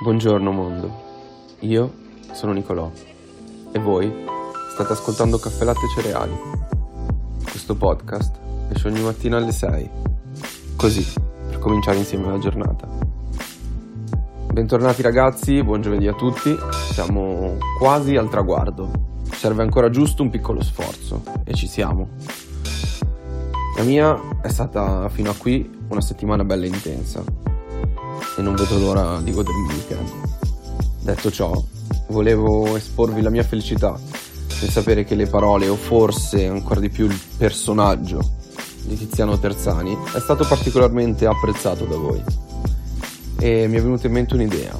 Buongiorno mondo, io sono Nicolò. E voi state ascoltando Caffè Latte e Cereali. Questo podcast esce ogni mattina alle 6, così per cominciare insieme la giornata. Bentornati ragazzi, buon giovedì a tutti, siamo quasi al traguardo, serve ancora giusto un piccolo sforzo. E ci siamo. La mia è stata fino a qui una settimana bella intensa, e non vedo l'ora di godermi il weekend. Detto ciò, volevo esporvi la mia felicità nel sapere che le parole, o forse ancora di più il personaggio di Tiziano Terzani, è stato particolarmente apprezzato da voi. E mi è venuta in mente un'idea.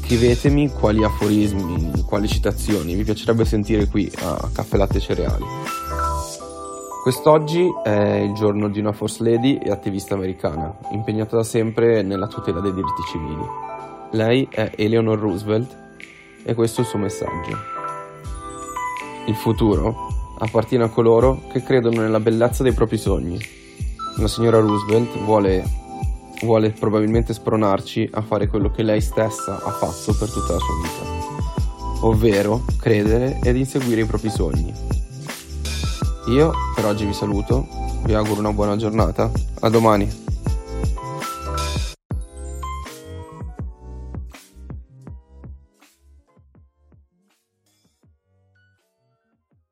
Scrivetemi quali aforismi, quali citazioni vi piacerebbe sentire qui a Caffè Latte Cereali. Quest'oggi è il giorno di una First Lady e attivista americana, impegnata da sempre nella tutela dei diritti civili. Lei è Eleanor Roosevelt e questo è il suo messaggio. Il futuro appartiene a coloro che credono nella bellezza dei propri sogni. La signora Roosevelt vuole, vuole probabilmente spronarci a fare quello che lei stessa ha fatto per tutta la sua vita, ovvero credere ed inseguire i propri sogni io per oggi vi saluto, vi auguro una buona giornata, a domani.